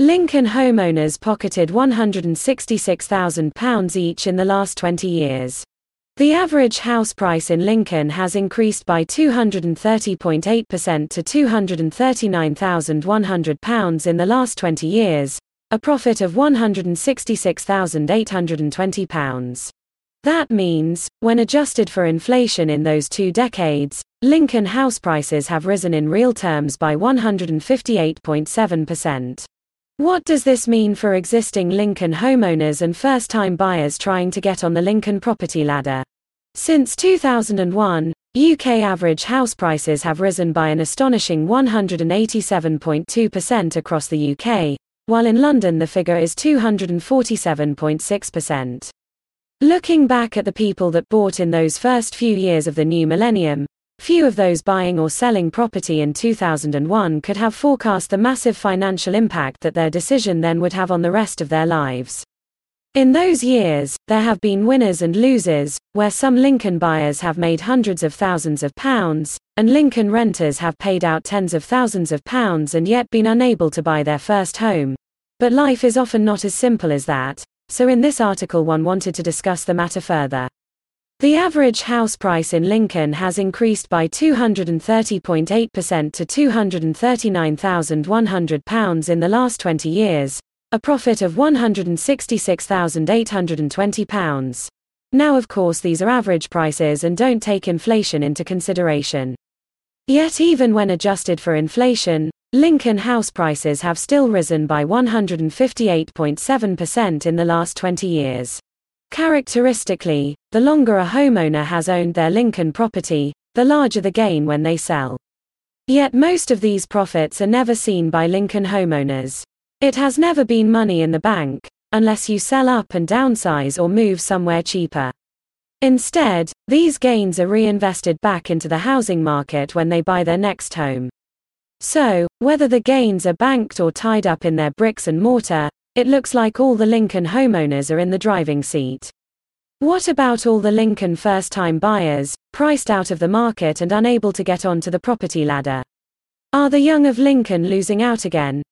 Lincoln homeowners pocketed £166,000 each in the last 20 years. The average house price in Lincoln has increased by 230.8% to £239,100 in the last 20 years, a profit of £166,820. That means, when adjusted for inflation in those two decades, Lincoln house prices have risen in real terms by 158.7%. What does this mean for existing Lincoln homeowners and first time buyers trying to get on the Lincoln property ladder? Since 2001, UK average house prices have risen by an astonishing 187.2% across the UK, while in London the figure is 247.6%. Looking back at the people that bought in those first few years of the new millennium, Few of those buying or selling property in 2001 could have forecast the massive financial impact that their decision then would have on the rest of their lives. In those years, there have been winners and losers, where some Lincoln buyers have made hundreds of thousands of pounds, and Lincoln renters have paid out tens of thousands of pounds and yet been unable to buy their first home. But life is often not as simple as that, so in this article one wanted to discuss the matter further. The average house price in Lincoln has increased by 230.8% to £239,100 in the last 20 years, a profit of £166,820. Now, of course, these are average prices and don't take inflation into consideration. Yet, even when adjusted for inflation, Lincoln house prices have still risen by 158.7% in the last 20 years. Characteristically, the longer a homeowner has owned their Lincoln property, the larger the gain when they sell. Yet most of these profits are never seen by Lincoln homeowners. It has never been money in the bank, unless you sell up and downsize or move somewhere cheaper. Instead, these gains are reinvested back into the housing market when they buy their next home. So, whether the gains are banked or tied up in their bricks and mortar, it looks like all the Lincoln homeowners are in the driving seat. What about all the Lincoln first time buyers, priced out of the market and unable to get onto the property ladder? Are the young of Lincoln losing out again?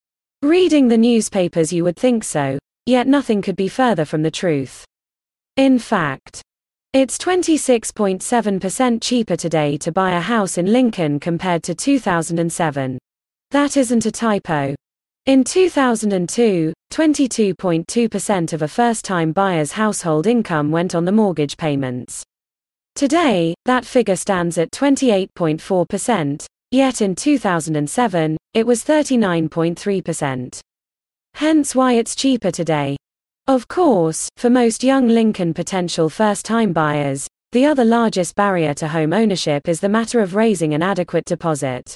Reading the newspapers, you would think so, yet nothing could be further from the truth. In fact, it's 26.7% cheaper today to buy a house in Lincoln compared to 2007. That isn't a typo. In 2002, 22.2% of a first time buyer's household income went on the mortgage payments. Today, that figure stands at 28.4%, yet in 2007, it was 39.3%. Hence why it's cheaper today. Of course, for most young Lincoln potential first time buyers, the other largest barrier to home ownership is the matter of raising an adequate deposit.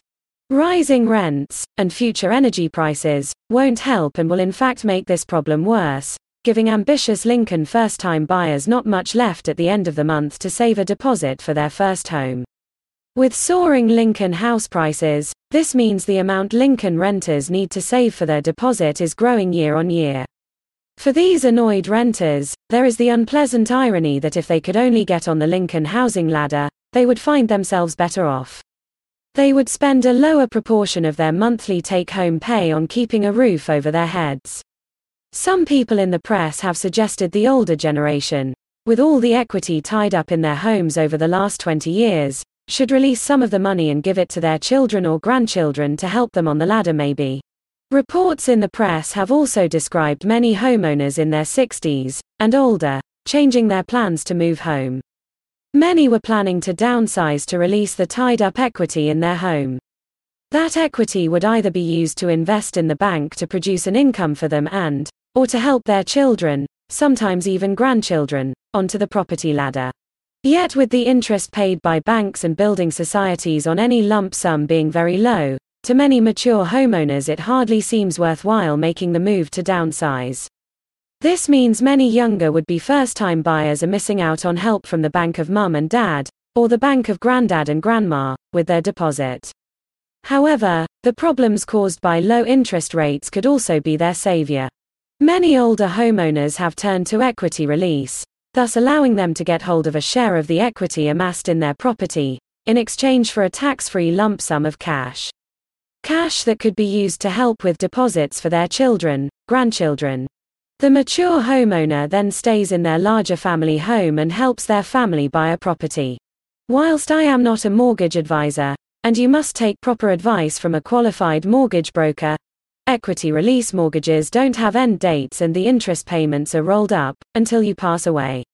Rising rents, and future energy prices, won't help and will in fact make this problem worse, giving ambitious Lincoln first time buyers not much left at the end of the month to save a deposit for their first home. With soaring Lincoln house prices, this means the amount Lincoln renters need to save for their deposit is growing year on year. For these annoyed renters, there is the unpleasant irony that if they could only get on the Lincoln housing ladder, they would find themselves better off. They would spend a lower proportion of their monthly take home pay on keeping a roof over their heads. Some people in the press have suggested the older generation, with all the equity tied up in their homes over the last 20 years, should release some of the money and give it to their children or grandchildren to help them on the ladder, maybe. Reports in the press have also described many homeowners in their 60s and older changing their plans to move home. Many were planning to downsize to release the tied up equity in their home. That equity would either be used to invest in the bank to produce an income for them and, or to help their children, sometimes even grandchildren, onto the property ladder. Yet, with the interest paid by banks and building societies on any lump sum being very low, to many mature homeowners it hardly seems worthwhile making the move to downsize. This means many younger would be first time buyers are missing out on help from the bank of mum and dad, or the bank of granddad and grandma, with their deposit. However, the problems caused by low interest rates could also be their savior. Many older homeowners have turned to equity release, thus allowing them to get hold of a share of the equity amassed in their property, in exchange for a tax free lump sum of cash. Cash that could be used to help with deposits for their children, grandchildren. The mature homeowner then stays in their larger family home and helps their family buy a property. Whilst I am not a mortgage advisor, and you must take proper advice from a qualified mortgage broker, equity release mortgages don't have end dates and the interest payments are rolled up until you pass away.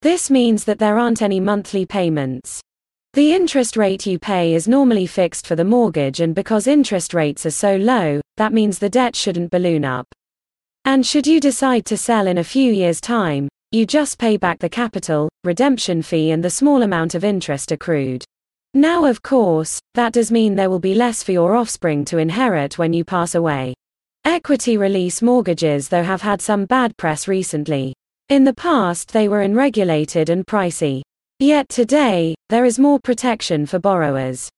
This means that there aren't any monthly payments. The interest rate you pay is normally fixed for the mortgage, and because interest rates are so low, that means the debt shouldn't balloon up. And should you decide to sell in a few years' time, you just pay back the capital, redemption fee, and the small amount of interest accrued. Now, of course, that does mean there will be less for your offspring to inherit when you pass away. Equity release mortgages, though, have had some bad press recently. In the past, they were unregulated and pricey. Yet today, there is more protection for borrowers.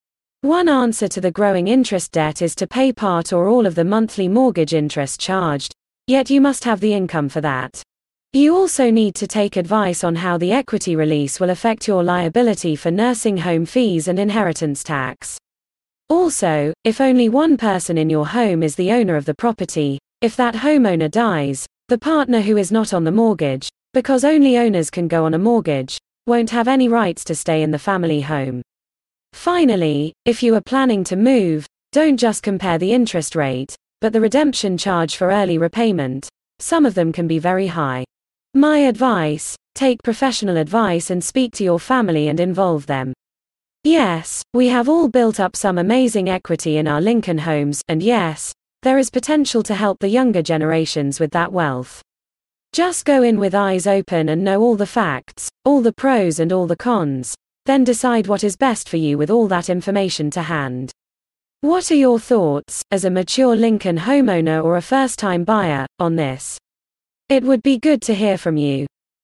One answer to the growing interest debt is to pay part or all of the monthly mortgage interest charged, yet you must have the income for that. You also need to take advice on how the equity release will affect your liability for nursing home fees and inheritance tax. Also, if only one person in your home is the owner of the property, if that homeowner dies, the partner who is not on the mortgage, because only owners can go on a mortgage, won't have any rights to stay in the family home. Finally, if you are planning to move, don't just compare the interest rate, but the redemption charge for early repayment. Some of them can be very high. My advice take professional advice and speak to your family and involve them. Yes, we have all built up some amazing equity in our Lincoln homes, and yes, there is potential to help the younger generations with that wealth. Just go in with eyes open and know all the facts, all the pros and all the cons, then decide what is best for you with all that information to hand. What are your thoughts, as a mature Lincoln homeowner or a first time buyer, on this? It would be good to hear from you.